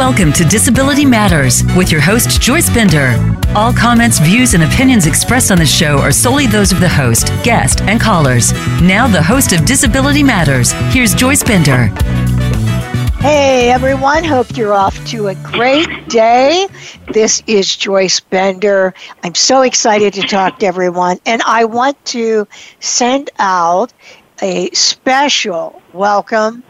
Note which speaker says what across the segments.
Speaker 1: welcome to Disability Matters with your host, Joyce Bender. All comments, views, and opinions expressed on the show are solely those of the host, guest, and callers. Now, the host of Disability Matters, here's Joyce Bender.
Speaker 2: Hey everyone, hope you're off to a great day. This is Joyce Bender. I'm so excited to talk to everyone, and I want to send out a special welcome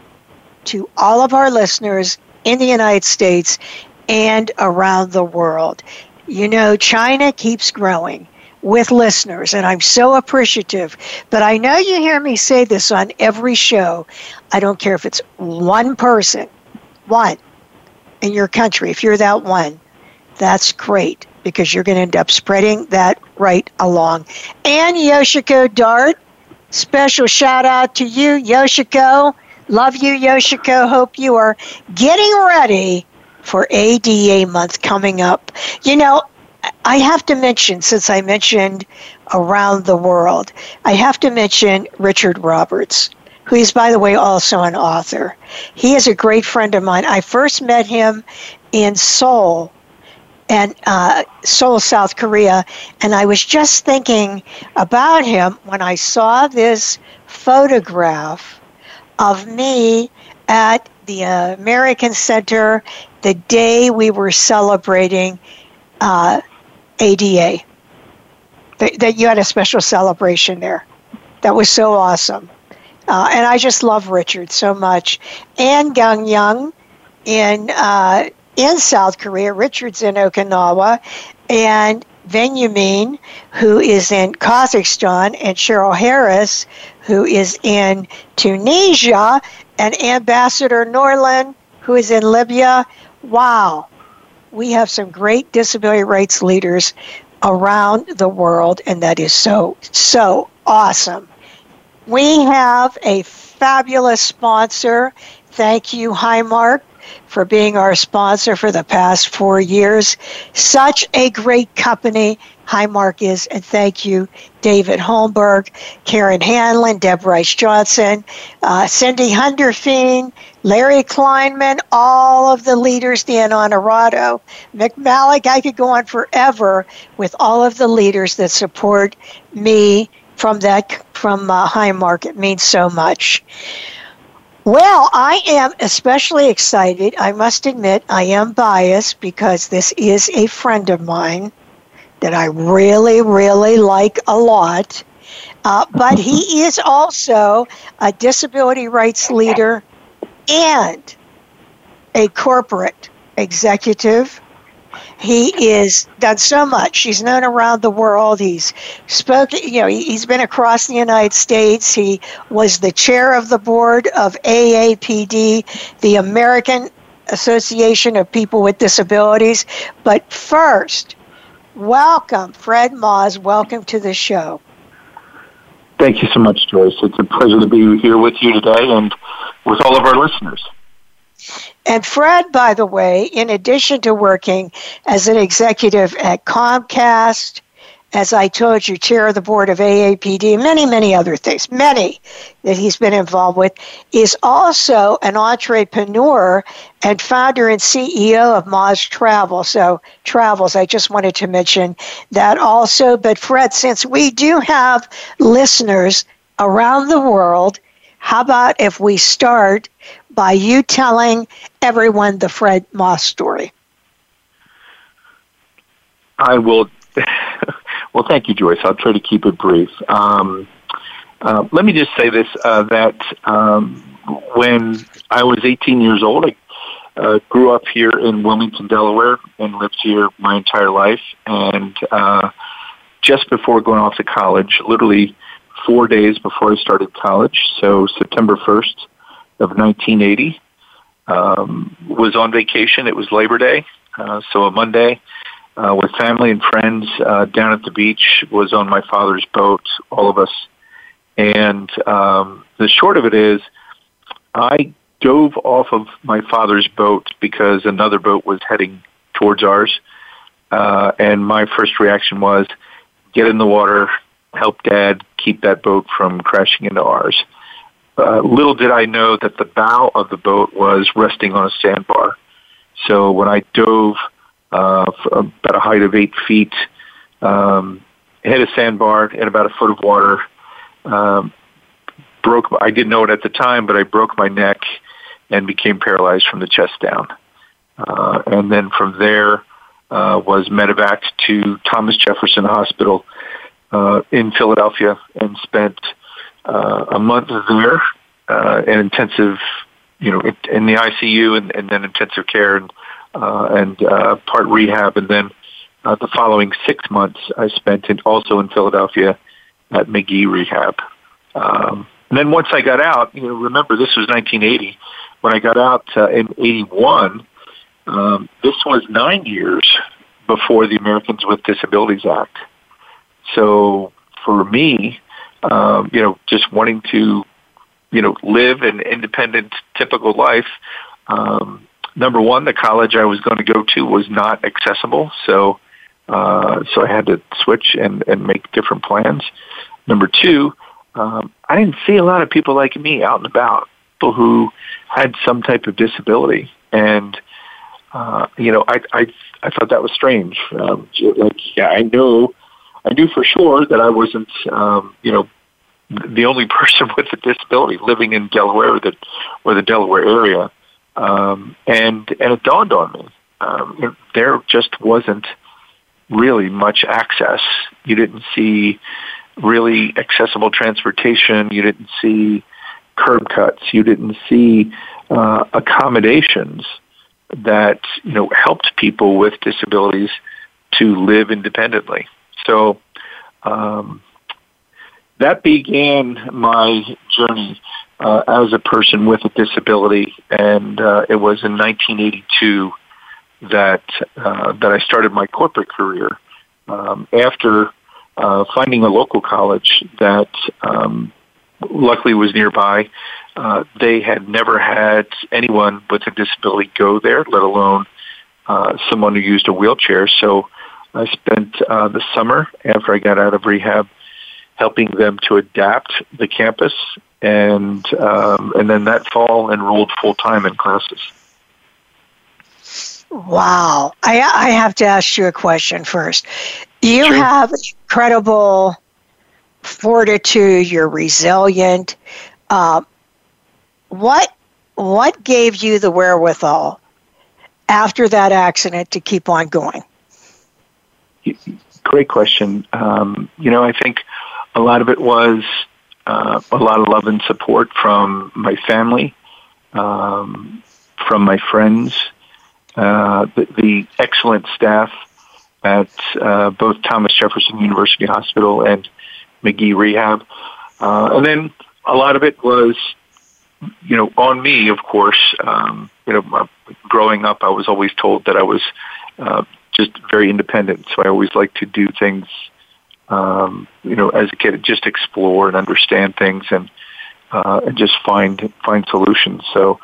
Speaker 2: to all of our listeners in the United States and around the world. You know, China keeps growing with listeners, and I'm so appreciative. But I know you hear me say this on every show. I don't care if it's one person, one in your country, if you're that one, that's great because you're going to end up spreading that right along. And Yoshiko Dart, special shout out to you, Yoshiko. Love you, Yoshiko. Hope you are getting ready for ADA month coming up. You know, I have to mention, since I mentioned around the world, I have to mention Richard Roberts, who is, by the way, also an author. He is a great friend of mine. I first met him in Seoul and uh, Seoul, South Korea, and I was just thinking about him when I saw this photograph of me at the American Center the day we were celebrating uh, ADA. That, that you had a special celebration there. That was so awesome. Uh, and I just love Richard so much. And Gang Young in uh, in South Korea. Richard's in Okinawa, and Benjamin, who is in Kazakhstan, and Cheryl Harris, who is in Tunisia, and Ambassador Norland, who is in Libya. Wow, we have some great disability rights leaders around the world, and that is so, so awesome. We have a fabulous sponsor. Thank you, Highmark, for being our sponsor for the past four years. Such a great company Highmark is, and thank you, David Holmberg, Karen Hanlon, Deb Rice Johnson, uh, Cindy Hunderfeen, Larry Kleinman, all of the leaders, Dan Honorado, McMallick. I could go on forever with all of the leaders that support me from that from uh, Highmark. It means so much. Well, I am especially excited. I must admit, I am biased because this is a friend of mine that I really, really like a lot. Uh, but he is also a disability rights leader and a corporate executive he is done so much. He's known around the world. He's spoken, you know, he's been across the United States. He was the chair of the board of AAPD, the American Association of People with Disabilities. But first, welcome, Fred Maahs. Welcome to the show.
Speaker 3: Thank you so much, Joyce. It's a pleasure to be here with you today and with all of our listeners.
Speaker 2: And Fred, by the way, in addition to working as an executive at Comcast, as I told you, chair of the board of AAPD, many, many other things, many that he's been involved with, is also an entrepreneur and founder and CEO of Maahs Travel. So, Travels, I just wanted to mention that also. But, Fred, since we do have listeners around the world, how about if we start by you telling everyone the Fred Maahs story?
Speaker 3: I will. well, thank you, Joyce. I'll try to keep it brief. Um, uh, let me just say this: uh, that um, when I was 18 years old, I uh, grew up here in Wilmington, Delaware, and lived here my entire life. And uh, just before going off to college, literally four days before I started college, so September 1st, of 1980. Um, was on vacation. It was Labor Day, uh, so a Monday uh, with family and friends uh, down at the beach. Was on my father's boat, all of us. And um, the short of it is, I dove off of my father's boat because another boat was heading towards ours. Uh, and my first reaction was, get in the water, help dad keep that boat from crashing into ours. Uh, little did I know that the bow of the boat was resting on a sandbar. So when I dove uh, about a height of eight feet, um, hit a sandbar in about a foot of water, um, broke. I didn't know it at the time, but I broke my neck and became paralyzed from the chest down. Uh, and then from there uh, was medevaced to Thomas Jefferson Hospital uh, in Philadelphia and spent uh, a month there uh, in intensive, you know, in the ICU and, and then intensive care and uh, and uh, part rehab, and then uh, the following six months I spent in, also in Philadelphia at Magee Rehab. Um, and then once I got out, you know, remember this was 1980. When I got out uh, in 81, um, this was nine years before the Americans with Disabilities Act. So for me, um, you know, just wanting to, you know, live an independent, typical life. Um, number one, the college I was going to go to was not accessible, so uh, so I had to switch and and make different plans. Number two, um, I didn't see a lot of people like me out and about, people who had some type of disability, and uh, you know, I I I thought that was strange. Um, like, yeah, I know I knew for sure that I wasn't, um, you know, the only person with a disability living in Delaware the, or the Delaware area. Um, and, and it dawned on me, um, there just wasn't really much access. You didn't see really accessible transportation. You didn't see curb cuts. You didn't see uh, accommodations that you know helped people with disabilities to live independently. So um, that began my journey uh, as a person with a disability, and uh, it was in 1982 that uh, that I started my corporate career. Um, after uh, finding a local college that um, luckily was nearby, uh, they had never had anyone with a disability go there, let alone uh, someone who used a wheelchair. So I spent uh, the summer after I got out of rehab helping them to adapt the campus, and um, and then that fall enrolled full time in classes.
Speaker 2: Wow, I I have to ask you a question first. You sure. have incredible fortitude. You're resilient. Uh, what what gave you the wherewithal after that accident to keep on going?
Speaker 3: Great question. Um, you know, I think a lot of it was uh, a lot of love and support from my family, um, from my friends, uh, the, the, excellent staff at uh, both Thomas Jefferson University Hospital and Magee Rehab. Uh, and then a lot of it was, you know, on me, of course. Um, you know, growing up, I was always told that I was uh, just very independent. So I always like to do things, um, you know, as a kid, just explore and understand things and uh, and just find find solutions. So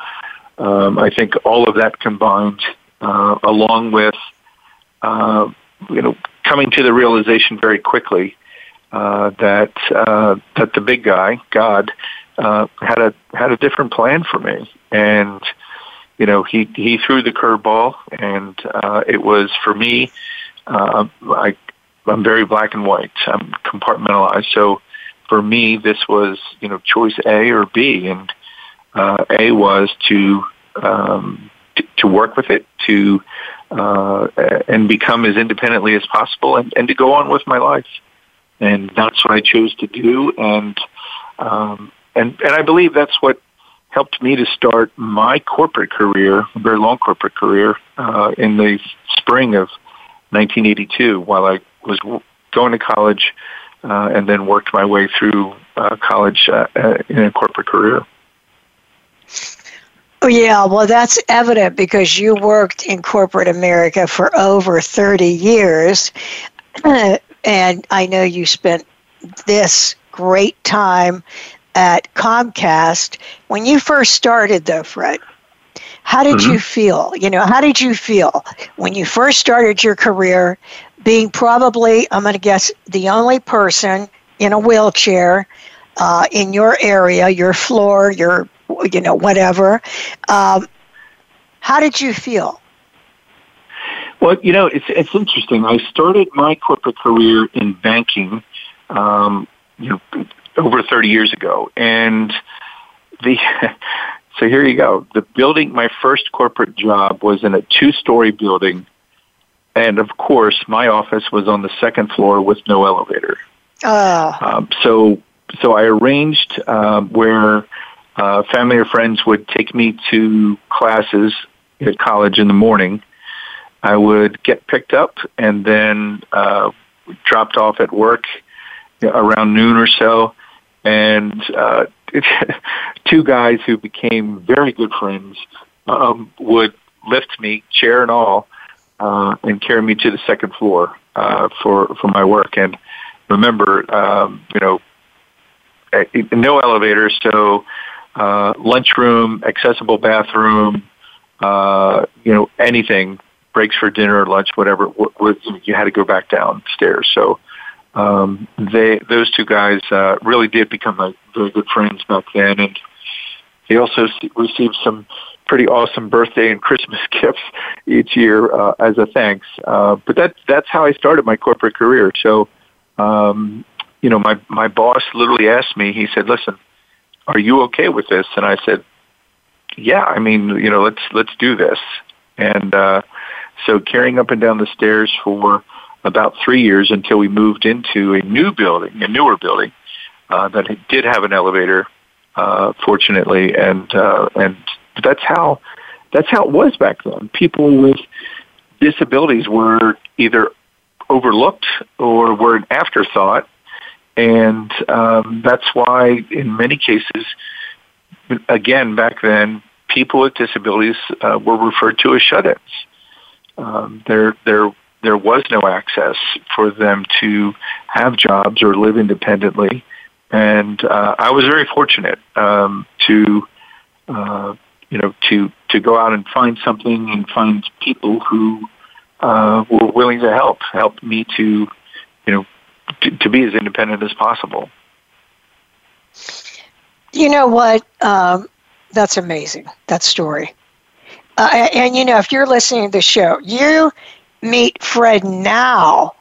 Speaker 3: um, I think all of that combined, uh, along with uh, you know coming to the realization very quickly uh, that uh, that the big guy, God, uh, had a had a different plan for me, and you know, he he threw the curveball, and uh, it was for me. Uh, I I'm very black and white. I'm compartmentalized. So for me, this was you know choice A or B, and uh, A was to um, t- to work with it, to uh, and become as independently as possible, and, and to go on with my life. And that's what I chose to do, and um, and and I believe that's what helped me to start my corporate career, a very long corporate career, uh, in the spring of 1982 while I was going to college uh, and then worked my way through uh, college uh, uh, in a corporate career.
Speaker 2: Oh, yeah, well, that's evident because you worked in corporate America for over 30 years. and I know you spent this great time at Comcast. When you first started, though, Fred, how did mm-hmm. you feel? You know, how did you feel when you first started your career, being probably, I'm going to guess, the only person in a wheelchair uh, in your area, your floor, your, you know, whatever. Um, how did you feel?
Speaker 3: Well, you know, it's it's interesting. I started my corporate career in banking, um, you know, over 30 years ago, and the so here you go. The building, my first corporate job was in a two-story building, and of course, my office was on the second floor with no elevator.
Speaker 2: Uh.
Speaker 3: Um, so so I arranged um, where uh, family or friends would take me to classes at college in the morning. I would get picked up and then uh, dropped off at work around noon or so. And uh, two guys who became very good friends um, would lift me, chair and all, uh, and carry me to the second floor uh, for for my work. And remember, um, you know, eh, no elevator, so uh, lunchroom, accessible bathroom, uh, you know, anything, breaks for dinner, lunch, whatever, W- w- you had to go back downstairs. So um, they, those two guys uh, really did become like very good friends back then, and they also received some pretty awesome birthday and Christmas gifts each year uh, as a thanks. Uh, but that that's how I started my corporate career. So, um, you know, my my boss literally asked me. He said, "Listen, are you okay with this?" And I said, "Yeah. I mean, you know, let's let's do this." And uh, so, carrying up and down the stairs for about three years until we moved into a new building, a newer building uh, that did have an elevator, uh, fortunately, and uh, and that's how that's how it was back then. People with disabilities were either overlooked or were an afterthought, and um, that's why, in many cases, again back then, people with disabilities uh, were referred to as shut-ins. Um, there, there, there was no access for them to have jobs or live independently, and uh, I was very fortunate um, to uh, you know, to to go out and find something and find people who uh, were willing to help, help me to, you know, to, to be as independent as possible.
Speaker 2: You know what? Um, that's amazing. That story. Uh, and, and you know, if you're listening to the show, you meet Fred now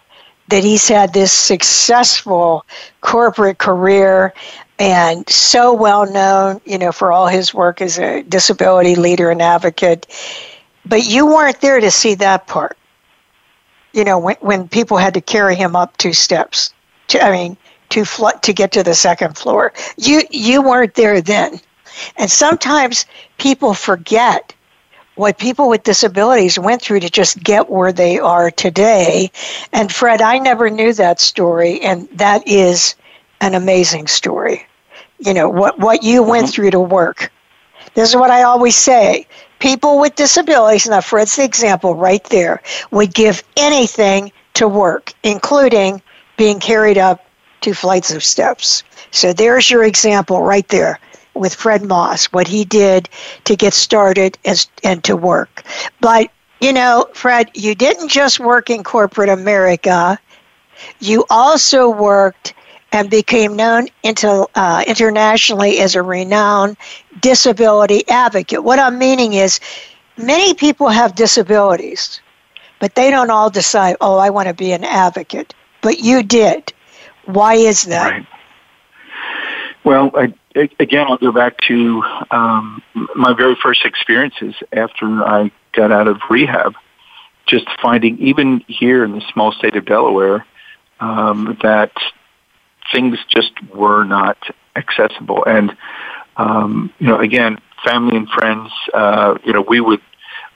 Speaker 2: that he's had this successful corporate career and so well known, you know, for all his work as a disability leader and advocate. But you weren't there to see that part. You know, when when people had to carry him up two steps. To, I mean, to fl- to get to the second floor. You you weren't there then. And sometimes people forget what people with disabilities went through to just get where they are today. And Fred, I never knew that story, and that is an amazing story. You know, what, what you went mm-hmm. through to work. This is what I always say. People with disabilities, now Fred's the example right there, would give anything to work, including being carried up two flights of steps. So there's your example right there with Fred Maahs, what he did to get started as, and to work. But, you know, Fred, you didn't just work in corporate America, you also worked and became known into, uh, internationally as a renowned disability advocate. What I'm meaning is, many people have disabilities, but they don't all decide, oh, I want to be an advocate. But you did. Why is that?
Speaker 3: Right. Well, I, again, I'll go back to um, my very first experiences after I got out of rehab. Just finding, even here in the small state of Delaware, um, that things just were not accessible. And um, you know, again, family and friends. Uh, you know, we would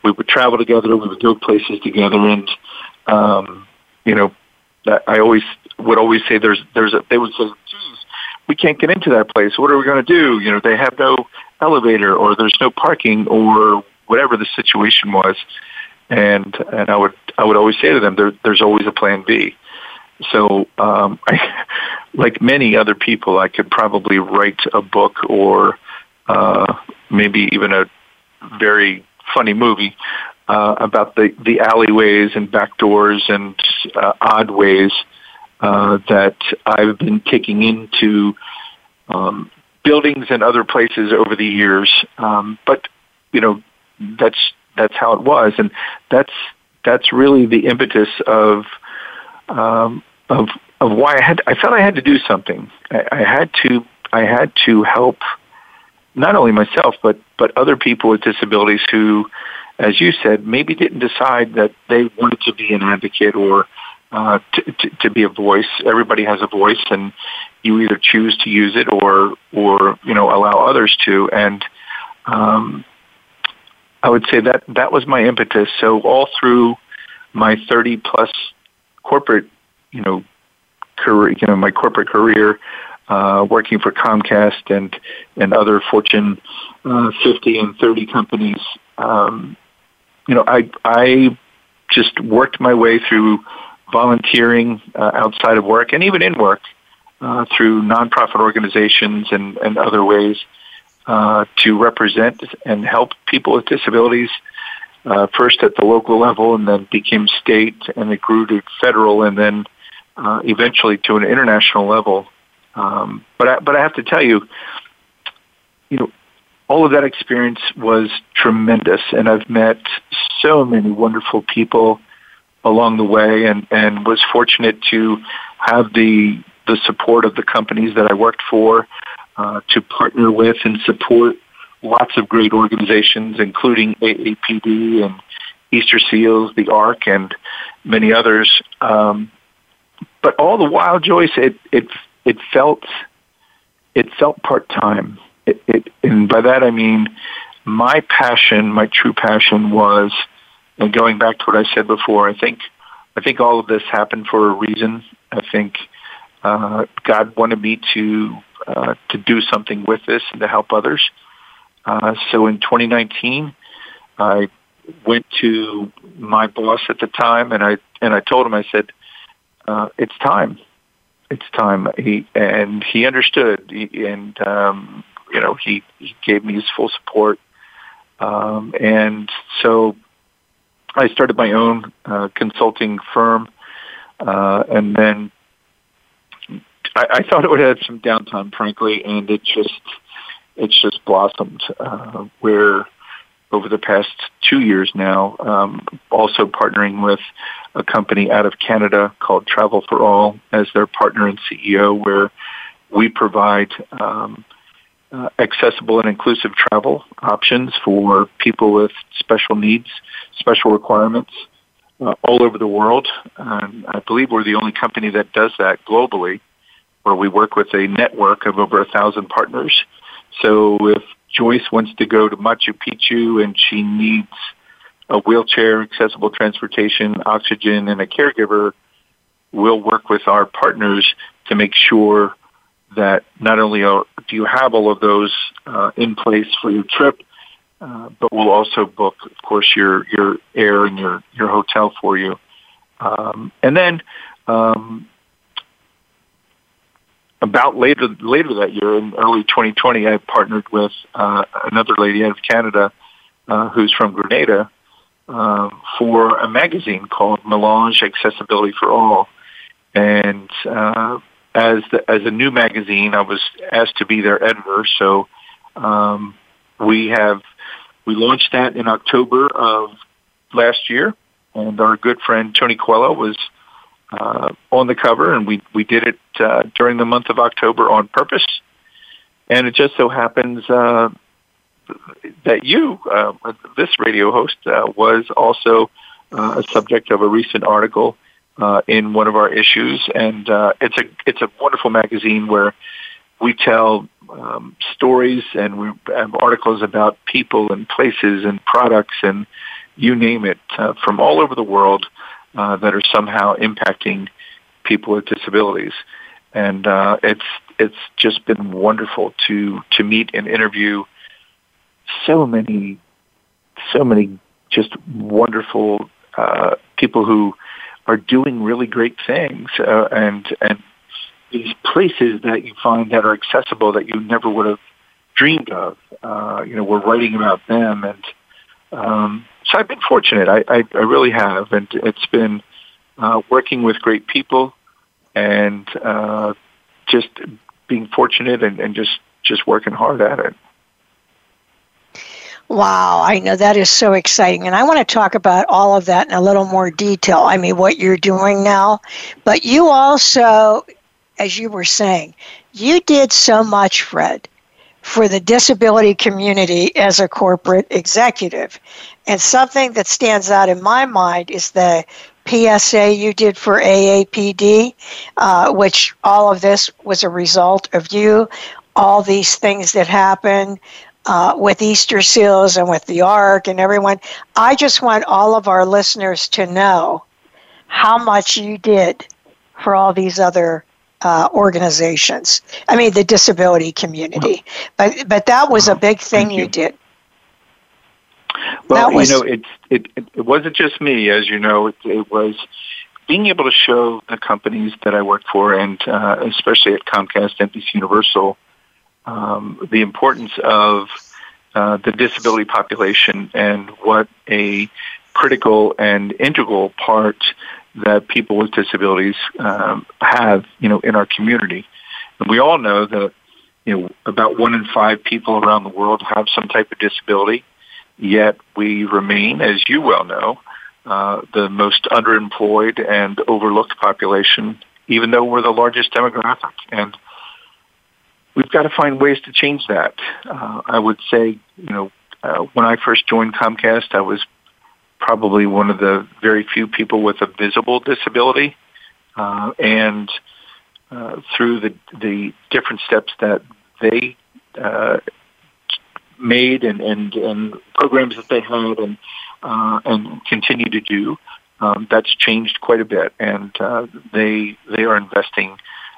Speaker 3: we would travel together. We would go places together, and um, you know, I always would always say there's there's a they would say, we can't get into that place. What are we going to do? You know, they have no elevator, or there's no parking, or whatever the situation was. And and I would I would always say to them, there, there's always a plan B. So, um, I, like many other people, I could probably write a book or uh, maybe even a very funny movie uh, about the, the alleyways and back doors and uh, odd ways uh, that I've been taking into um, buildings and other places over the years. Um, but you know, that's that's how it was, and that's that's really the impetus of um, of of why I had I felt I had to do something. I, I had to I had to help not only myself but but other people with disabilities who, as you said, maybe didn't decide that they wanted to be an advocate or uh, to, to, to be a voice. Everybody has a voice, and you either choose to use it or or you know allow others to. And um, I would say that that was my impetus. So all through my 30 plus corporate, you know, career, you know, my corporate career, uh, working for Comcast and and other Fortune uh, 50 and 30 companies. Um, you know, I I just worked my way through volunteering uh, outside of work and even in work uh, through nonprofit organizations and, and other ways uh, to represent and help people with disabilities. Uh, first at the local level, and then became state, and it grew to federal, and then uh, eventually to an international level. Um, but I, but I have to tell you, you know, all of that experience was tremendous, and I've met so many wonderful people along the way, and and was fortunate to have the the support of the companies that I worked for, uh, to partner with and support lots of great organizations, including AAPD and Easter Seals, the ARC, and many others. Um, but all the while, Joyce, it it it felt it felt part time. It, it, and by that I mean my passion, my true passion was, and going back to what I said before, I think I think all of this happened for a reason. I think uh, God wanted me to uh, to do something with this and to help others. Uh, so in 2019, I went to my boss at the time, and I and I told him I said, uh, "It's time, it's time." He and he understood, he, and um, you know he, he gave me his full support, um, and so I started my own uh, consulting firm, uh, and then I, I thought it would have some downtime, frankly, and it just it's just blossomed. Uh, where over the past two years now, um, also partnering with a company out of Canada called Travel for All as their partner and CEO, where we provide um, uh, accessible and inclusive travel options for people with special needs, special requirements uh, all over the world. And I believe we're the only company that does that globally where we work with a network of over a thousand partners. So if Joyce wants to go to Machu Picchu and she needs a wheelchair, accessible transportation, oxygen, and a caregiver, we'll work with our partners to make sure that not only are, do you have all of those uh, in place for your trip, uh, but we'll also book, of course, your your air and your your hotel for you. Um, and then um, about later later that year, in early 2020, I partnered with uh, another lady out of Canada uh, who's from Grenada uh, for a magazine called Melange Accessibility for All. And uh, as the, as a new magazine, I was asked to be their editor. So um, we have we launched that in October of last year, and our good friend Tony Coelho was uh, on the cover, and we we did it uh, during the month of October on purpose. And it just so happens uh, that you, uh, this radio host, uh, was also uh, a subject of a recent article uh, in one of our issues, and uh, it's a it's a wonderful magazine where we tell um, stories and we have articles about people and places and products and you name it uh, from all over the world uh, that are somehow impacting people with disabilities. And uh, it's it's just been wonderful to to meet and interview so many so many just wonderful uh, people who are doing really great things uh, and and these places that you find that are accessible that you never would have dreamed of. Uh, you know, we're writing about them, and um, so I've been fortunate. I, I, I really have, and it's been uh, working with great people and uh, just being fortunate and, and just just working hard at it.
Speaker 2: Wow, I know that is so exciting. And I want to talk about all of that in a little more detail. I mean, what you're doing now. But you also, as you were saying, you did so much, Fred, for the disability community as a corporate executive. And something that stands out in my mind is the PSA you did for AAPD, uh, which all of this was a result of you, all these things that happened uh, with Easter seals and with the Arc and everyone. I just want all of our listeners to know how much you did for all these other uh, organizations. I mean, the disability community. But but that was a big thing you. you. did.
Speaker 3: Well, was, you know, it, it it wasn't just me, as you know. It, it was being able to show the companies that I work for, and uh, especially at Comcast, NBC Universal, um, the importance of uh, the disability population and what a critical and integral part that people with disabilities um, have, you know, in our community. And we all know that, you know, about one in five people around the world have some type of disability. Yet we remain, as you well know, uh, the most underemployed and overlooked population, even though we're the largest demographic. And we've got to find ways to change that. Uh, I would say, you know, uh, when I first joined Comcast, I was probably one of the very few people with a visible disability, uh, and uh, through the the different steps that they uh, made and, and and programs that they had and uh, and continue to do, um, that's changed quite a bit, and they they are investing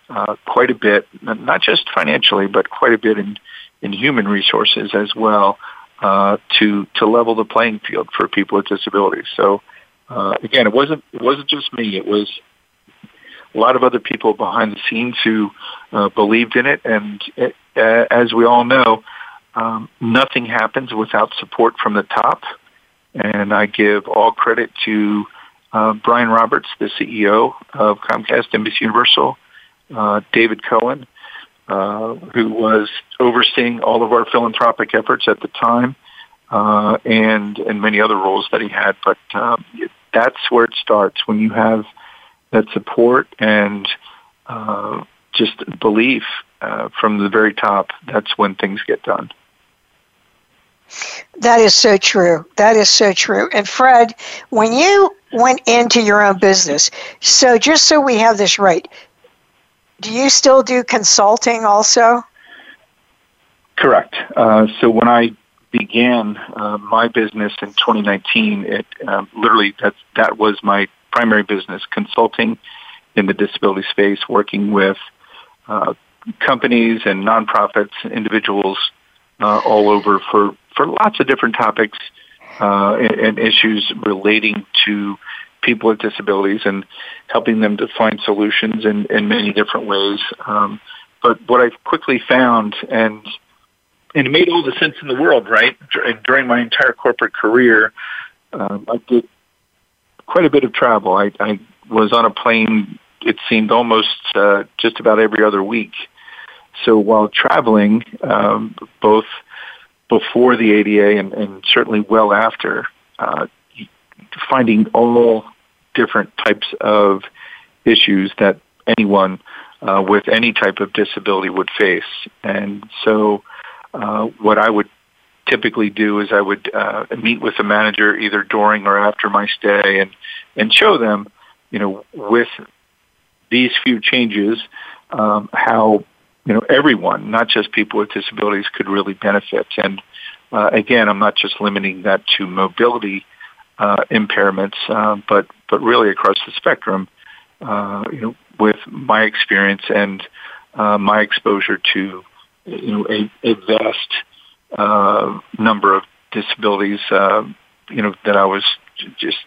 Speaker 3: uh, quite a bit, not just financially, but quite a bit in in human resources as well uh, to to level the playing field for people with disabilities. So uh, again, it wasn't it wasn't just me; it was a lot of other people behind the scenes who uh, believed in it. And it, uh, as we all know, um, nothing happens without support from the top. And I give all credit to uh, Brian Roberts, the CEO of Comcast NBC Universal, uh, David Cohen, uh, who was overseeing all of our philanthropic efforts at the time, uh, and and many other roles that he had. But um, that's where it starts when you have that support and uh, just belief uh, from the very top. That's when things get done.
Speaker 2: That is so true. That is so true. And Fred, when you went into your own business, so just so we have this right, do you still do consulting also?
Speaker 3: Correct. Uh, so when I began uh, my business in 2019, it um, literally that that was my primary business, consulting in the disability space, working with uh, companies and nonprofits, individuals uh, all over for for lots of different topics uh, and, and issues relating to people with disabilities and helping them to find solutions in, in many different ways. Um, but what I've quickly found, and and it made all the sense in the world, right? During my entire corporate career, um, I did quite a bit of travel. I, I was on a plane. It seemed almost uh, just about every other week. So while traveling, um, both before the ADA and, and certainly well after, uh, finding all different types of issues that anyone uh, with any type of disability would face. And so uh, what I would typically do is I would uh, meet with the manager either during or after my stay and, and show them, you know, with these few changes, um, how, you know, everyone, not just people with disabilities, could really benefit. And uh, again, I'm not just limiting that to mobility uh, impairments, uh, but but really across the spectrum. Uh, you know, with my experience and uh, my exposure to you know a, a vast uh, number of disabilities, uh, you know that I was just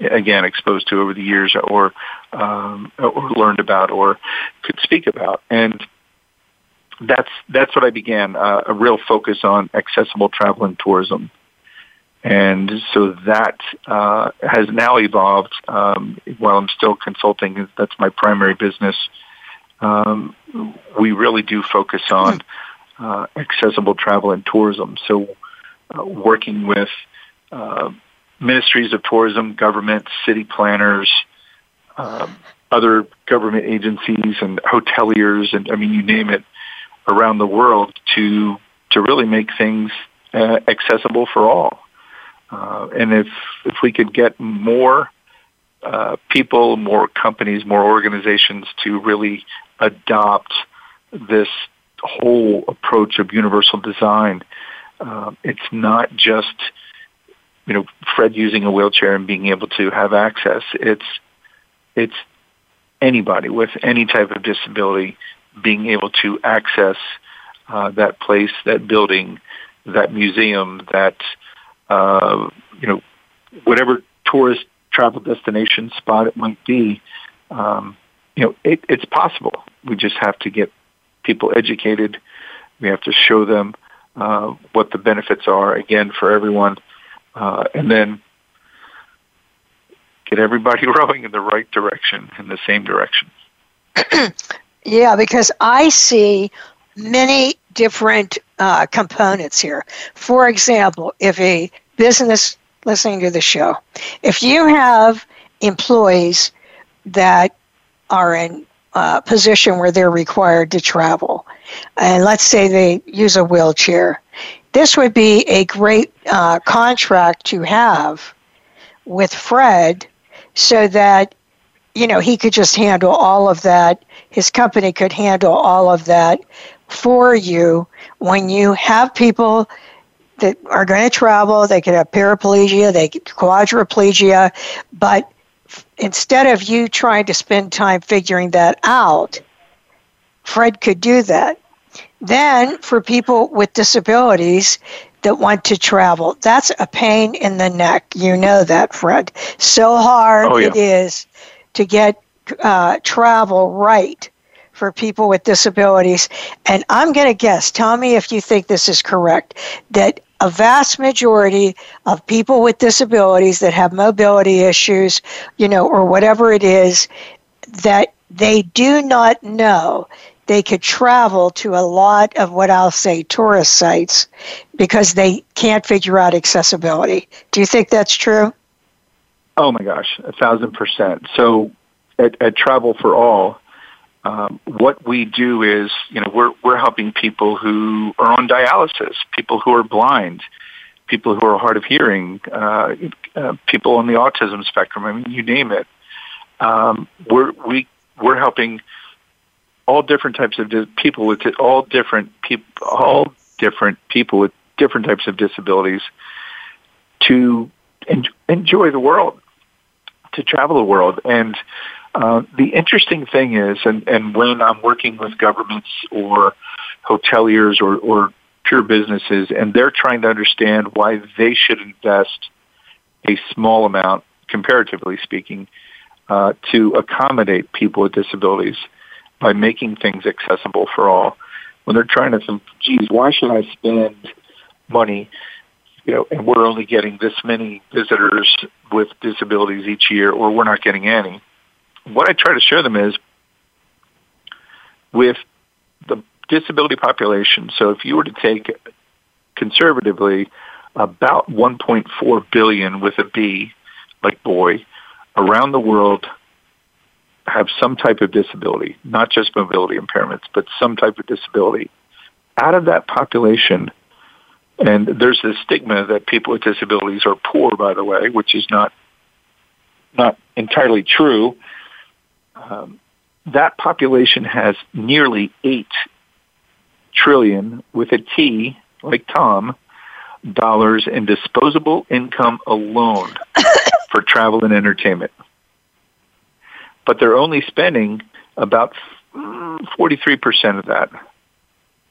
Speaker 3: again exposed to over the years, or um, or learned about, or could speak about, and that's that's what I began uh, a real focus on accessible travel and tourism. And so that uh, has now evolved um, while I'm still consulting. That's my primary business. Um, we really do focus on uh, accessible travel and tourism. So uh, working with uh, ministries of tourism, government, city planners, um, other government agencies, and hoteliers, and I mean, you name it, around the world to to really make things uh, accessible for all. Uh, and if if we could get more uh, people, more companies, more organizations to really adopt this whole approach of universal design, uh, it's not just you know Fred using a wheelchair and being able to have access. It's it's anybody with any type of disability being able to access uh, that place, that building, that museum, that uh, you know whatever tourist travel destination spot it might be. Um, you know, it, it's possible. We just have to get people educated. We have to show them uh, what the benefits are again for everyone, uh, and then get everybody rowing in the right direction, in the same direction.
Speaker 2: yeah, because I see many different uh, components here. For example, if a business listening to the show, if you have employees that are in a position where they're required to travel, and let's say they use a wheelchair, this would be a great uh, contract to have with Fred so that you know he could just handle all of that his company could handle all of that for you when you have people that are going to travel. They could have paraplegia, they could quadriplegia, but instead of you trying to spend time figuring that out, Fred could do that. Then, for people with disabilities that want to travel, that's a pain in the neck. You know that, Fred. So hard oh, yeah. it is to get uh, travel right for people with disabilities. And I'm going to guess, tell me if you think this is correct, that a vast majority of people with disabilities that have mobility issues, you know, or whatever it is, that they do not know they could travel to a lot of what I'll say tourist sites because they can't figure out accessibility. Do you think that's true?
Speaker 3: Oh my gosh, a thousand percent. So at, at Travel for All, um, what we do is, you know, we're we're helping people who are on dialysis, people who are blind, people who are hard of hearing, uh, uh, people on the autism spectrum. I mean, you name it. Um, we're we we're helping all different types of di- people with all different people, all different people with different types of disabilities to en- enjoy the world, to travel the world, and uh, the interesting thing is, and, and when I'm working with governments or hoteliers or, or pure businesses, and they're trying to understand why they should invest a small amount, comparatively speaking, uh, to accommodate people with disabilities by making things accessible for all. When they're trying to think, geez, why should I spend money you know, and we're only getting this many visitors with disabilities each year, or we're not getting any what I try to show them is with the disability population. So if you were to take conservatively about 1.4 billion with a B, like boy, around the world have some type of disability, not just mobility impairments, but some type of disability. Out of that population, and there's this stigma that people with disabilities are poor, by the way, which is not not entirely true um, that population has nearly 8 trillion with a T, like Tom, dollars in disposable income alone for travel and entertainment. But they're only spending about 43% of that.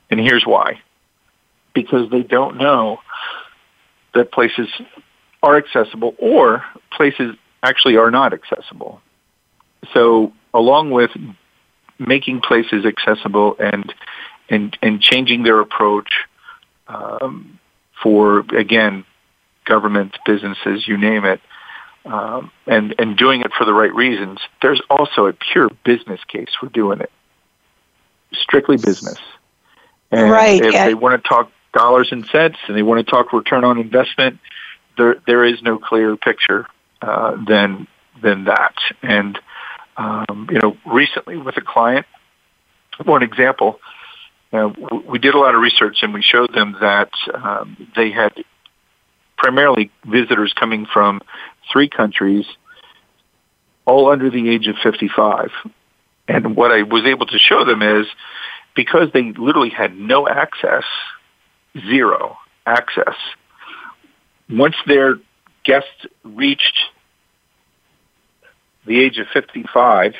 Speaker 3: And here's why. Because they don't know that places are accessible or places actually are not accessible. So along with making places accessible and and and changing their approach um, for again governments, businesses, you name it, um, and and doing it for the right reasons. There's also a pure business case for doing it, strictly business. And
Speaker 2: right.
Speaker 3: if they want to talk dollars and cents and they want to talk return on investment, there there is no clearer picture uh, than than that. And um, you know, recently with a client, one example, uh, we did a lot of research and we showed them that um, they had primarily visitors coming from three countries, all under the age of 55. And what I was able to show them is because they literally had no access, zero access, once their guests reached the age of 55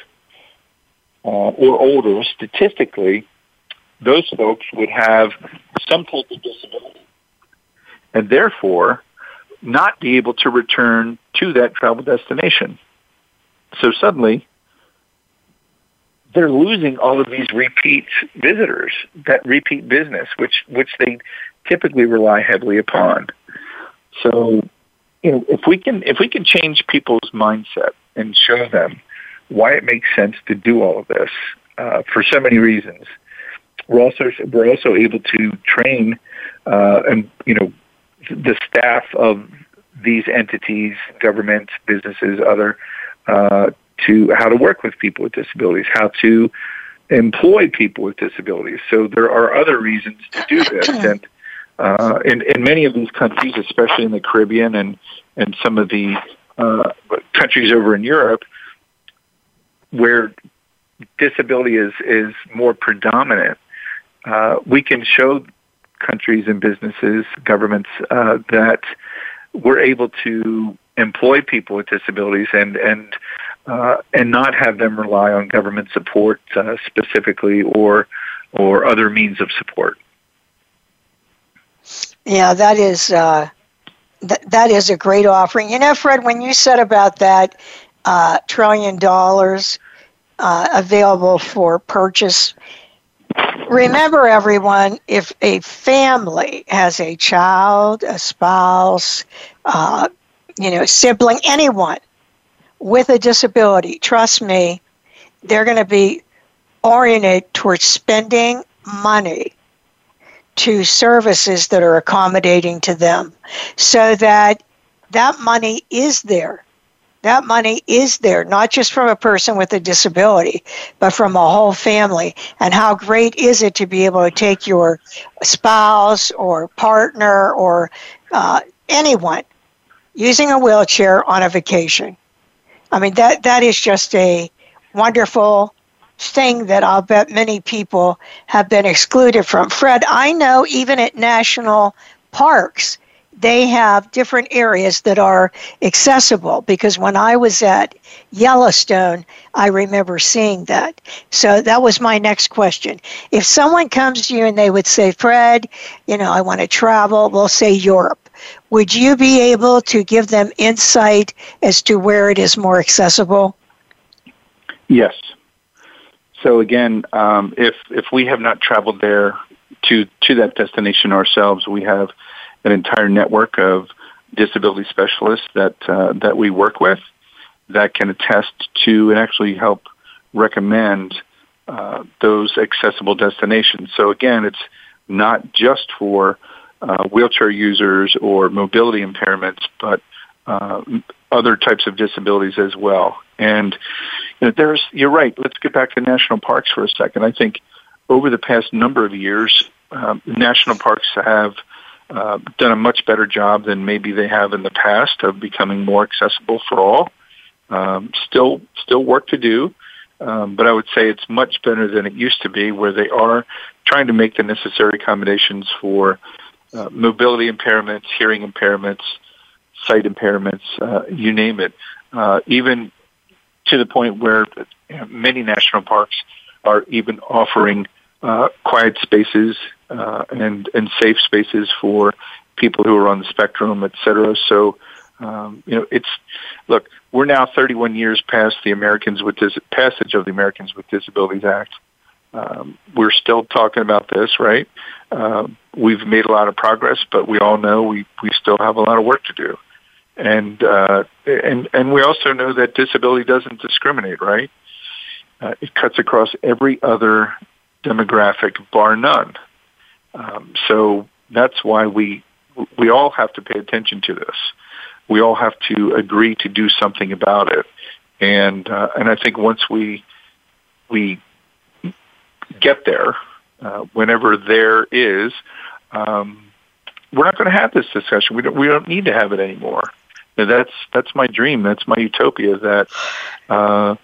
Speaker 3: uh, or older, statistically, those folks would have some type of disability and therefore not be able to return to that travel destination. So suddenly, they're losing all of these repeat visitors, that repeat business, which which they typically rely heavily upon. So, you know, if we can if we can change people's mindset and show them why it makes sense to do all of this uh, for so many reasons, we're also we're also able to train uh, and you know the staff of these entities, governments, businesses, other uh, to how to work with people with disabilities, how to employ people with disabilities. So there are other reasons to do this, and uh, in, in many of these countries, especially in the Caribbean and and some of the uh, countries over in Europe, where disability is is more predominant, uh, we can show countries and businesses, governments uh, that we're able to employ people with disabilities and and uh, and not have them rely on government support uh, specifically or or other means of support.
Speaker 2: Yeah, that is uh, that that is a great offering. You know, Fred, when you said about that uh, trillion dollars uh, available for purchase. Remember, everyone, if a family has a child, a spouse, uh, you know, sibling, anyone with a disability, trust me, they're going to be oriented towards spending money to services that are accommodating to them so that that money is there that money is there, not just from a person with a disability, but from a whole family. And how great is it to be able to take your spouse or partner or uh, anyone using a wheelchair on a vacation? I mean, that, that is just a wonderful thing that I'll bet many people have been excluded from. Fred, I know even at national parks, they have different areas that are accessible because when I was at Yellowstone, I remember seeing that. So that was my next question. If someone comes to you and they would say, Fred, you know, I want to travel, we'll say Europe, would you be able to give them insight as to where it is more accessible?
Speaker 3: Yes. So again, um, if if we have not traveled there to to that destination ourselves, we have an entire network of disability specialists that uh, that we work with that can attest to and actually help recommend uh, those accessible destinations. So again, it's not just for uh, wheelchair users or mobility impairments, but uh, other types of disabilities as well. And you know, there's you're right. Let's get back to national parks for a second. I think over the past number of years, um, national parks have uh, done a much better job than maybe they have in the past of becoming more accessible for all. Um, still, still work to do, um, but I would say it's much better than it used to be, where they are trying to make the necessary accommodations for uh, mobility impairments, hearing impairments, sight impairments, uh, you name it. Uh, even to the point where many national parks are even offering uh, quiet spaces uh, and and safe spaces for people who are on the spectrum, et cetera. So, um, you know, it's look, we're now 31 years past the Americans with Dis- passage of the Americans with Disabilities Act. Um, we're still talking about this, right? Uh, we've made a lot of progress, but we all know we we still have a lot of work to do, and uh, and and we also know that disability doesn't discriminate, right? Uh, it cuts across every other demographic, bar none. Um, so that's why we we all have to pay attention to this. We all have to agree to do something about it, and uh, and I think once we we get there, uh, whenever there is, um, we're not going to have this discussion. We don't we don't need to have it anymore. That's that's my dream. That's my utopia. That uh,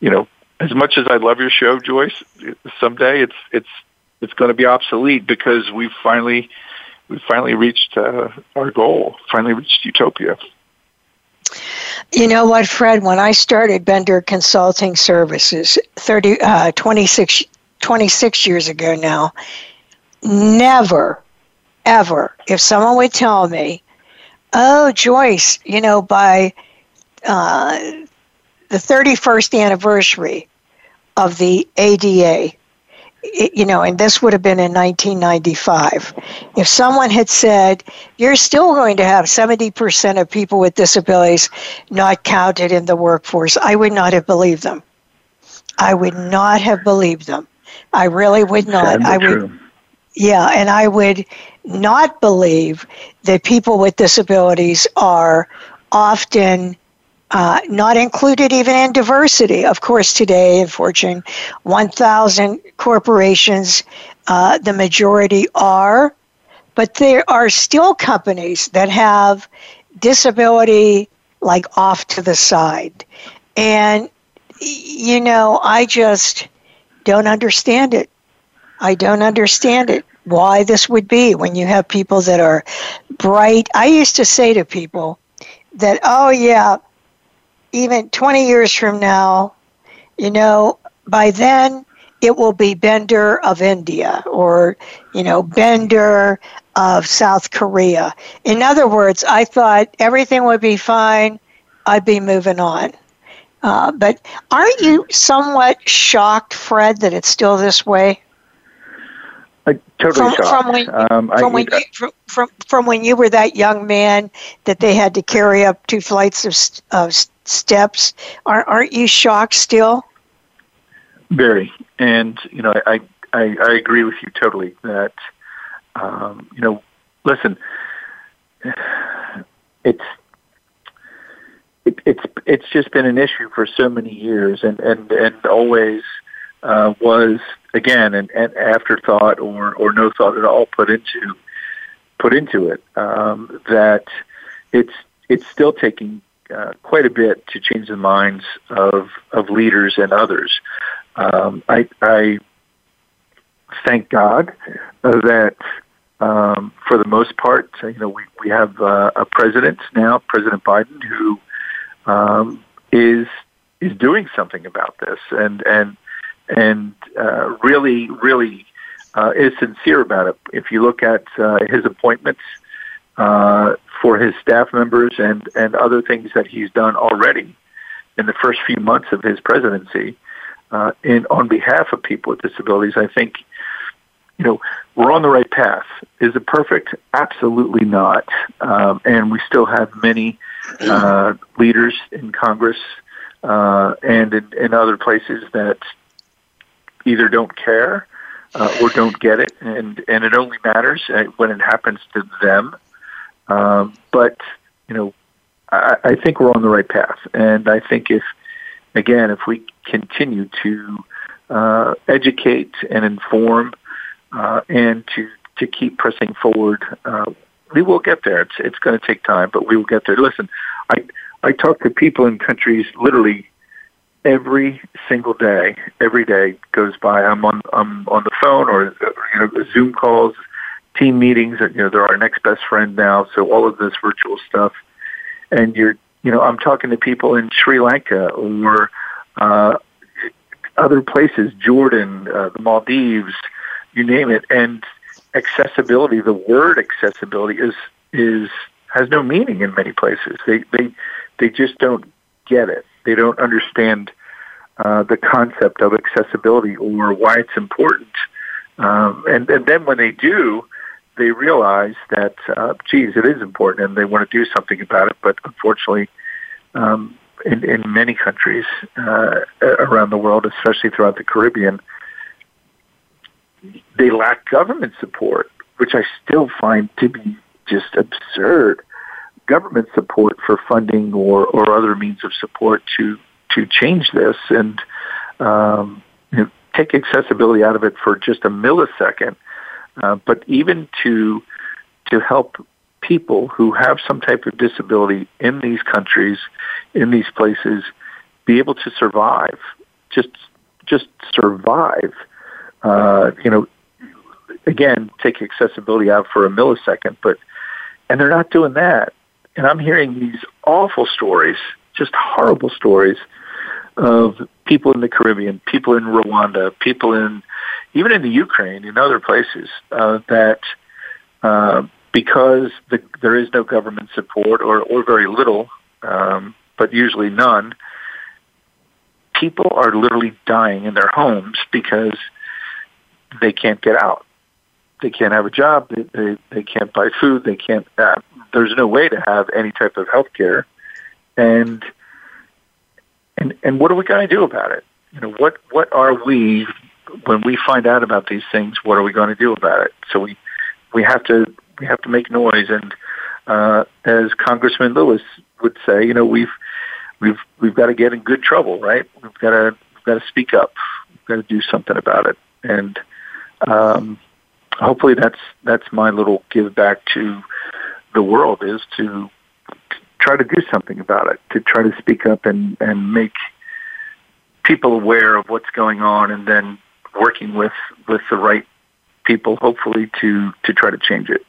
Speaker 3: you know, as much as I love your show, Joyce, someday it's it's it's going to be obsolete because we've finally we've finally reached uh, our goal, finally reached utopia.
Speaker 2: You know what, Fred? When I started Bender Consulting Services 30, uh, 26, 26 years ago now, never, ever, if someone would tell me, oh, Joyce, you know, by uh, the 31st anniversary of the ADA, you know, and this would have been in 1995. If someone had said, you're still going to have 70% of people with disabilities not counted in the workforce, I would not have believed them. I would not have believed them. I really would not. I would. True. Yeah, and I would not believe that people with disabilities are often uh, not included even in diversity. Of course, today in Fortune 1000 corporations, uh, the majority are, but there are still companies that have disability like off to the side. And, you know, I just don't understand it. I don't understand it. Why this would be when you have people that are bright. I used to say to people that, oh, yeah, even 20 years from now, you know, by then it will be Bender of India or, you know, Bender of South Korea. In other words, I thought everything would be fine. I'd be moving on. Uh, but aren't you somewhat shocked, Fred, that it's still this way?
Speaker 3: Totally from, shocked.
Speaker 2: From when, um, from, I, when you, from, from, from when you were that young man that they had to carry up two flights of, of steps. Aren't, aren't you shocked still?
Speaker 3: Very. And, you know, I, I, I agree with you totally that, um, you know, listen, it's, it, it's, it's just been an issue for so many years and, and, and always, uh, was again an, an afterthought or, or no thought at all put into, put into it, um, that it's, it's still taking uh, quite a bit to change the minds of of leaders and others. Um, I, I thank God that um, for the most part, you know, we we have uh, a president now, President Biden, who um, is is doing something about this and and and uh, really really uh, is sincere about it. If you look at uh, his appointments uh, for his staff members and, and other things that he's done already in the first few months of his presidency uh, in on behalf of people with disabilities, I think you know we're on the right path. Is it perfect? Absolutely not. Um, and we still have many uh, leaders in Congress uh, and in, in other places that either don't care uh, or don't get it, and and it only matters uh, when it happens to them um, but you know, I, I think we're on the right path, and I think if again, if we continue to uh, educate and inform, uh, and to to keep pressing forward, uh, we will get there. It's it's going to take time, but we will get there. Listen, I I talk to people in countries literally every single day. Every day goes by. I'm on I'm on the phone or you know Zoom calls team meetings. You know, they're our next best friend now. So all of this virtual stuff, and you're, you know, I'm talking to people in Sri Lanka or uh, other places, Jordan, uh, the Maldives, you name it, and accessibility. The word accessibility is is has no meaning in many places. They they they just don't get it. They don't understand uh, the concept of accessibility or why it's important. Um, and, and then when they do, they realize that, uh, geez, it is important, and they want to do something about it. But unfortunately, um, in, in many countries uh, around the world, especially throughout the Caribbean, they lack government support which I still find to be just absurd, government support for funding or, or other means of support to to change this and um, you know, take accessibility out of it for just a millisecond. Uh, but even to to help people who have some type of disability in these countries, in these places, be able to survive, just just survive. Uh, you know, again, take accessibility out for a millisecond, but and they're not doing that. And I'm hearing these awful stories, just horrible stories of people in the Caribbean, people in Rwanda, people in even in the Ukraine, in other places uh, that uh, because the, there is no government support or, or very little, um, but usually none, people are literally dying in their homes because they can't get out. They can't have a job. They, they, they can't buy food. They can't. Uh, there's no way to have any type of health care, and and and what are we going to do about it? You know, what what are we when we find out about these things? What are we going to do about it? So we we have to we have to make noise. And uh, as Congressman Lewis would say, you know, we've we've we've got to get in good trouble, right? We've got to we've got to speak up. We've got to do something about it. And um, hopefully, that's that's my little give back to the world is to try to do something about it, to try to speak up and and make people aware of what's going on, and then working with with the right people, hopefully, to to try to change it.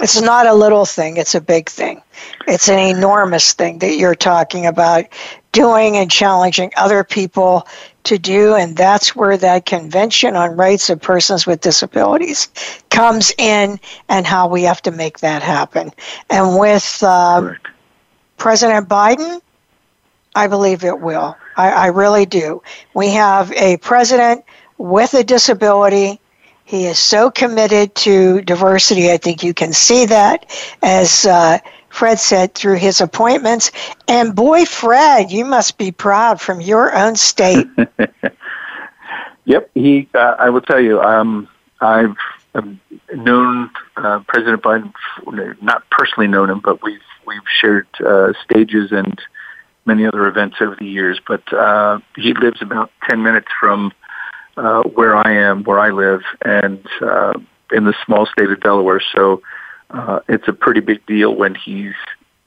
Speaker 2: It's not a little thing, it's a big thing. It's an enormous thing that you're talking about doing and challenging other people to do. And that's where that Convention on Rights of Persons with Disabilities comes in and how we have to make that happen. And with um, President Biden, I believe it will. I, I really do. We have a president with a disability he is so committed to diversity. I think you can see that, as uh, Fred said, through his appointments. And boy, Fred, you must be proud from your own state.
Speaker 3: yep, he. Uh, I will tell you, um, I've um, known uh, President Biden, not personally known him, but we've we've shared uh, stages and many other events over the years. But uh, he lives about ten minutes from uh, where I am, where I live, and uh, in the small state of Delaware. So uh, it's a pretty big deal when he's,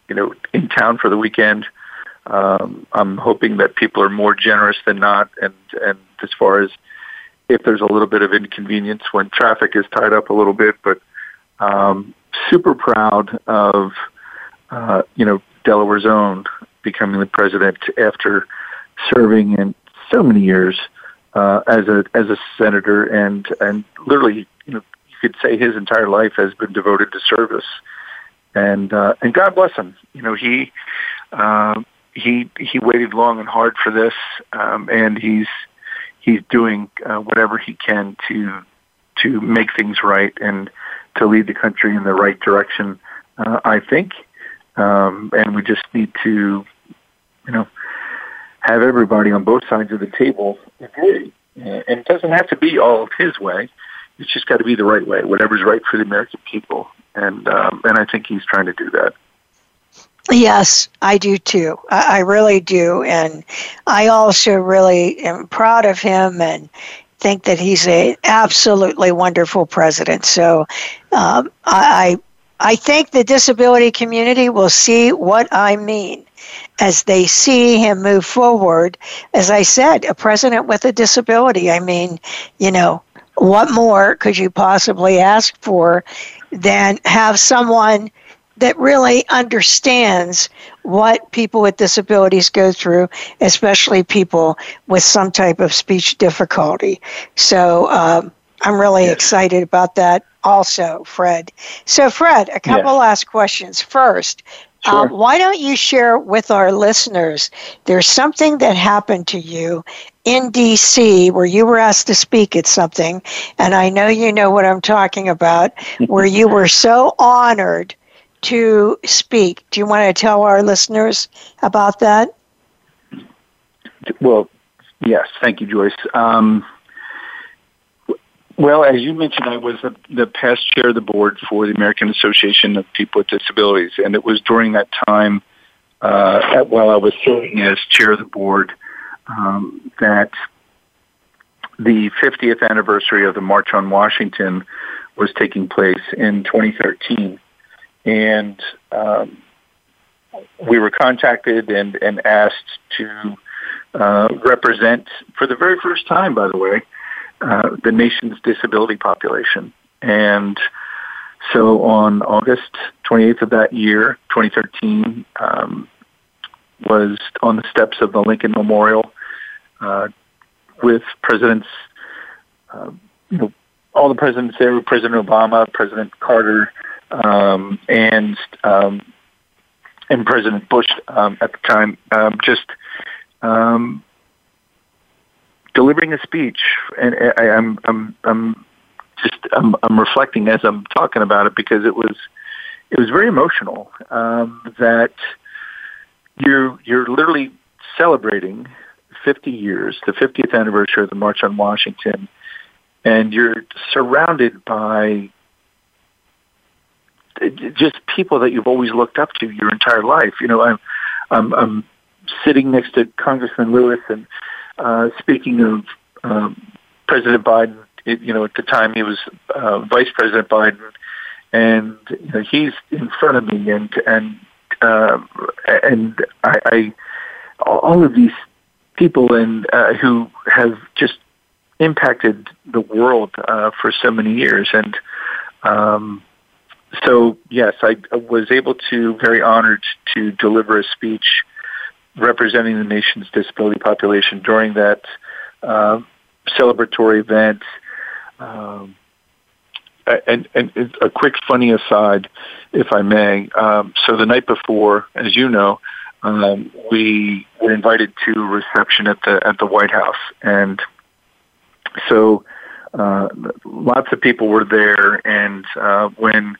Speaker 3: you know, in town for the weekend. Um, I'm hoping that people are more generous than not, and and as far as if there's a little bit of inconvenience when traffic is tied up a little bit, but um, super proud of uh, you know Delaware's own becoming the president after serving in so many years uh, as a as a senator, and and literally, you know, could say his entire life has been devoted to service, and uh, and God bless him. You know, he uh, he he waited long and hard for this, um, and he's he's doing uh, whatever he can to to make things right and to lead the country in the right direction. Uh, I think, um, and we just need to, you know, have everybody on both sides of the table agree. And it doesn't have to be all his way. It's just got to be the right way, whatever's right for the American people. And um, and I think he's trying to do that.
Speaker 2: Yes, I do too. I, I really do, and I also really am proud of him and think that he's a absolutely wonderful president. So um, I I think the disability community will see what I mean as they see him move forward. As I said, a president with a disability. I mean, you know, what more could you possibly ask for than have someone that really understands what people with disabilities go through, especially people with some type of speech difficulty. So um, I'm really yes. excited about that also, Fred. So, Fred, a couple yes. last questions. First, um, why don't you share with our listeners? There's something that happened to you in DC where you were asked to speak at something, and I know you know what I'm talking about, where you were so honored to speak. Do you want to tell our listeners about that?
Speaker 3: Well, yes. Thank you, Joyce. Um, Well, as you mentioned, I was the, the past chair of the board for the American Association of People with Disabilities, and it was during that time, uh, while I was serving as chair of the board, um, that the 50th anniversary of the March on Washington was taking place in 2013, and um, we were contacted and, and asked to uh, represent, for the very first time, by the way, uh, the nation's disability population. And so on August 28th of that year, 2013, um, was on the steps of the Lincoln Memorial uh, with presidents, uh, you know, all the presidents there, President Obama, President Carter, um, and um, and President Bush um, at the time, um, just um, delivering a speech, and I, I'm I'm I'm just I'm, I'm reflecting as I'm talking about it because it was it was very emotional um, that you're you're literally celebrating 50 years, the 50th anniversary of the March on Washington, and you're surrounded by just people that you've always looked up to your entire life. You know, I'm I'm, I'm sitting next to Congressman Lewis, and uh, speaking of um, President Biden, it, you know, at the time he was uh, Vice President Biden, and you know, he's in front of me, and and uh, and I, I all of these people and uh, who have just impacted the world uh, for so many years, and um, so yes, I was able to very honored to deliver a speech representing the nation's disability population during that uh, celebratory event. Um, and, and a quick funny aside, if I may. Um, so the night before, as you know, um, we were invited to a reception at the at the White House, and so uh, lots of people were there. And uh, when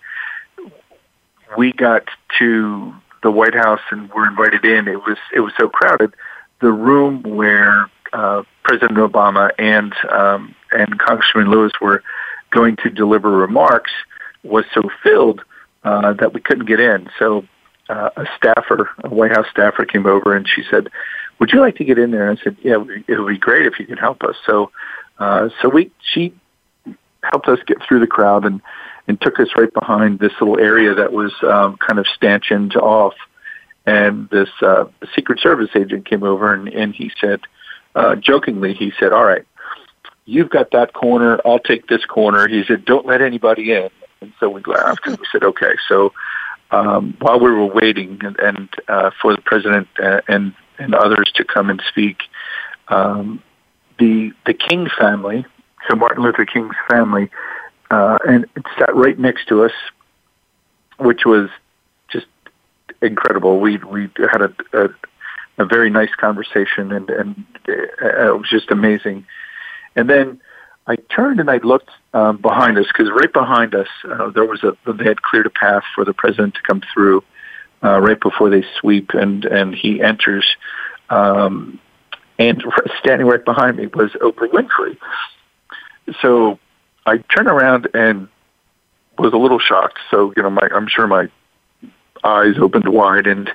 Speaker 3: we got to the White House and were invited in, it was it was so crowded. The room where uh, President Obama and um, and Congressman Lewis were going to deliver remarks was so filled uh, that we couldn't get in. So uh, a staffer, a White House staffer, came over and she said, "Would you like to get in there?" And I said, "Yeah, it would be great if you could help us." So, uh, so we she helped us get through the crowd and and took us right behind this little area that was um, kind of stanchioned off. And this uh, Secret Service agent came over and, and he said, uh, jokingly, he said, "All right, you've got that corner. I'll take this corner." He said, "Don't let anybody in." And so we laughed and we said, "Okay." So um, while we were waiting and, and uh, for the president uh, and and others to come and speak, um, the the King family, so Martin Luther King's family, uh, and it sat right next to us, which was just incredible. We we had a, a, a very nice conversation, and and uh, it was just amazing. And then I turned and I looked um, behind us because right behind us uh, there was a they had cleared a path for the president to come through uh, right before they sweep, and and he enters. Um, and standing right behind me was Oprah Winfrey. So I turned around and was a little shocked. So, you know, my, I'm sure my eyes opened wide and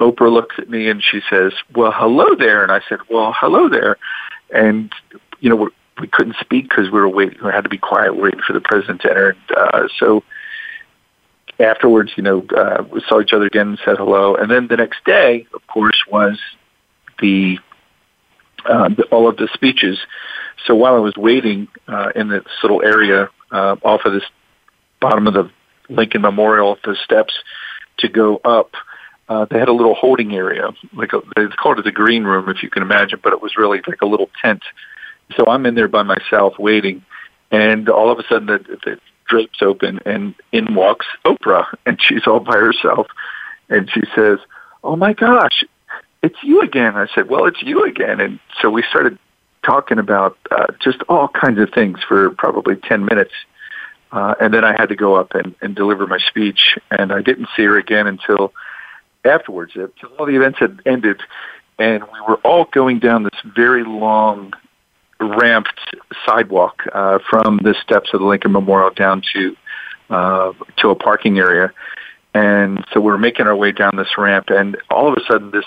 Speaker 3: Oprah looks at me and she says, well, hello there. And I said, well, hello there. And, you know, we couldn't speak because we were waiting, we had to be quiet waiting for the president to enter. Uh, so afterwards, you know, uh, we saw each other again and said hello. And then the next day, of course, was the, uh, the all of the speeches so while I was waiting uh, in this little area uh, off of this bottom of the Lincoln Memorial, the steps to go up, uh, they had a little holding area, like a, they called it the green room, if you can imagine, but it was really like a little tent. So I'm in there by myself waiting, and all of a sudden the, the drapes open, and in walks Oprah, and she's all by herself, and she says, "Oh my gosh, it's you again." I said, "Well, it's you again," and so we started talking about uh, just all kinds of things for probably 10 minutes. Uh, and then I had to go up and, and deliver my speech, and I didn't see her again until afterwards, until all the events had ended, and we were all going down this very long ramped sidewalk uh, from the steps of the Lincoln Memorial down to uh, to a parking area. And so we're making our way down this ramp, and all of a sudden, this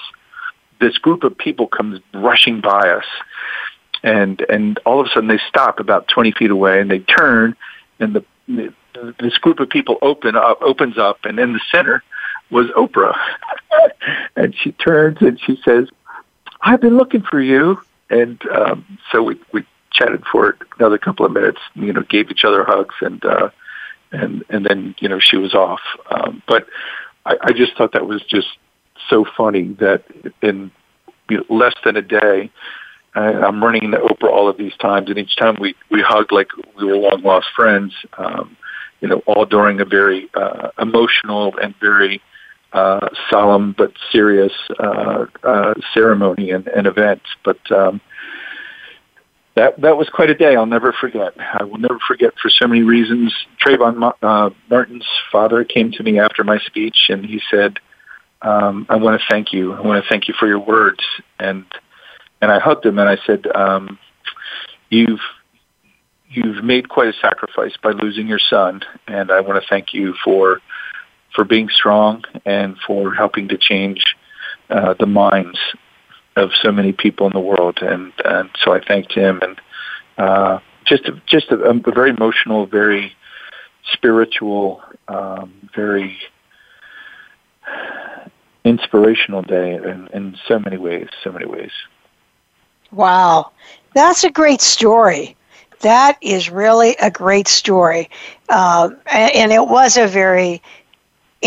Speaker 3: this group of people comes rushing by us, and and all of a sudden they stop about 20 feet away, and they turn, and the this group of people open up opens up, and in the center was Oprah, and she turns and she says, "I've been looking for you," and um, so we we chatted for another couple of minutes, you know, gave each other hugs, and uh, and and then you know she was off. Um, but I, I just thought that was just so funny that in you know, less than a day, I, I'm running into Oprah all of these times, and each time we we hugged like we were long lost friends. Um, you know, all during a very uh, emotional and very uh, solemn but serious uh, uh, ceremony and, and event. But um, that that was quite a day. I'll never forget. I will never forget for so many reasons. Trayvon uh, Martin's father came to me after my speech, and he said, um, "I want to thank you. I want to thank you for your words." And and I hugged him and I said, um, "You've you've made quite a sacrifice by losing your son, and I want to thank you for for being strong and for helping to change uh, the minds of so many people in the world, and and so I thanked him, and uh, just a, just a, a very emotional, very spiritual, um, very inspirational day in, in so many ways, so many ways.
Speaker 2: Wow, that's a great story. That is really a great story, uh, and it was a very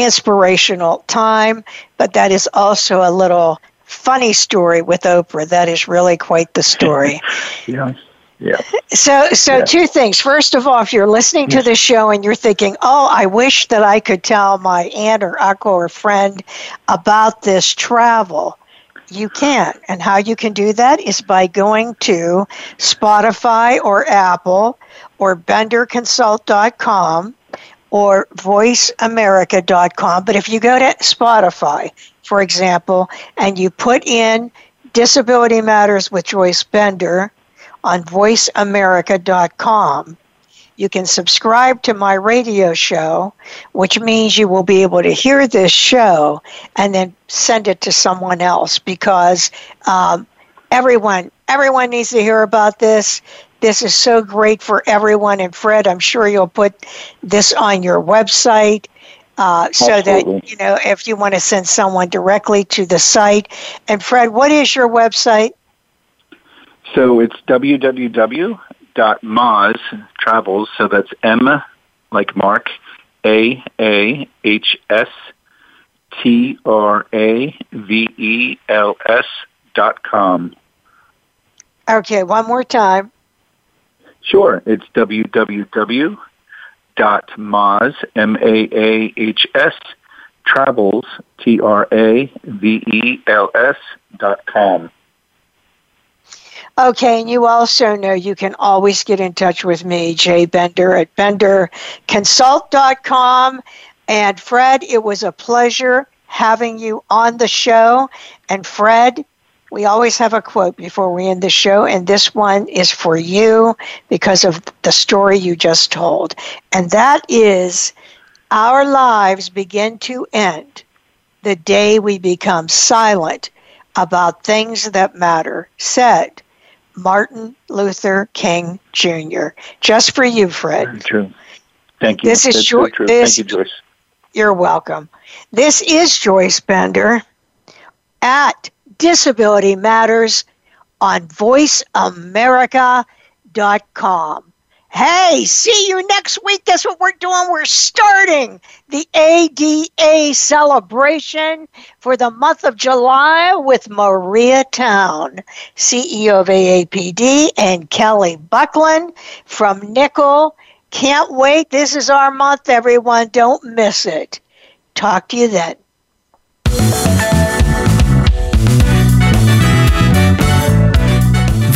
Speaker 2: inspirational time. But that is also a little funny story with Oprah. That is really quite the story.
Speaker 3: yeah. Yeah.
Speaker 2: So, so yeah. two things. First of all, if you're listening to the show and you're thinking, "Oh, I wish that I could tell my aunt or uncle or friend about this travel," you can. And how you can do that is by going to Spotify or Apple or BenderConsult.com or VoiceAmerica.com. But if you go to Spotify, for example, and you put in Disability Matters with Joyce Bender on voiceamerica.com, you can subscribe to my radio show, which means you will be able to hear this show and then send it to someone else because um, everyone everyone needs to hear about this. This is so great for everyone. And Fred, I'm sure you'll put this on your website uh, so that you know if you want to send someone directly to the site. And Fred, what is your website?
Speaker 3: So it's www.Maahs travels. So that's M like Mark, A A H S T R A V E L S dot com.
Speaker 2: Okay, one more time.
Speaker 3: Sure, it's www dot Maahs, M-A-A-H-S, travels, T-R-A-V-E-L-S dot com.
Speaker 2: Okay, and you also know you can always get in touch with me, Jay Bender, at benderconsult.com. And Fred, it was a pleasure having you on the show. And Fred, we always have a quote before we end the show, and this one is for you because of the story you just told. And that is Our lives begin to end the day we become silent about things that matter, said Martin Luther King Jr. Just for you, Fred.
Speaker 3: Very true. Thank you.
Speaker 2: This is
Speaker 3: jo-
Speaker 2: this,
Speaker 3: Thank you, Joyce.
Speaker 2: You're welcome. This is Joyce Bender at Disability Matters on voiceamerica.com. Hey, see you next week. Guess what we're doing? We're starting the ADA celebration for the month of July with Maria Town, CEO of AAPD, and Kelly Buckland from Nickel. Can't wait. This is our month, everyone. Don't miss it. Talk to you then.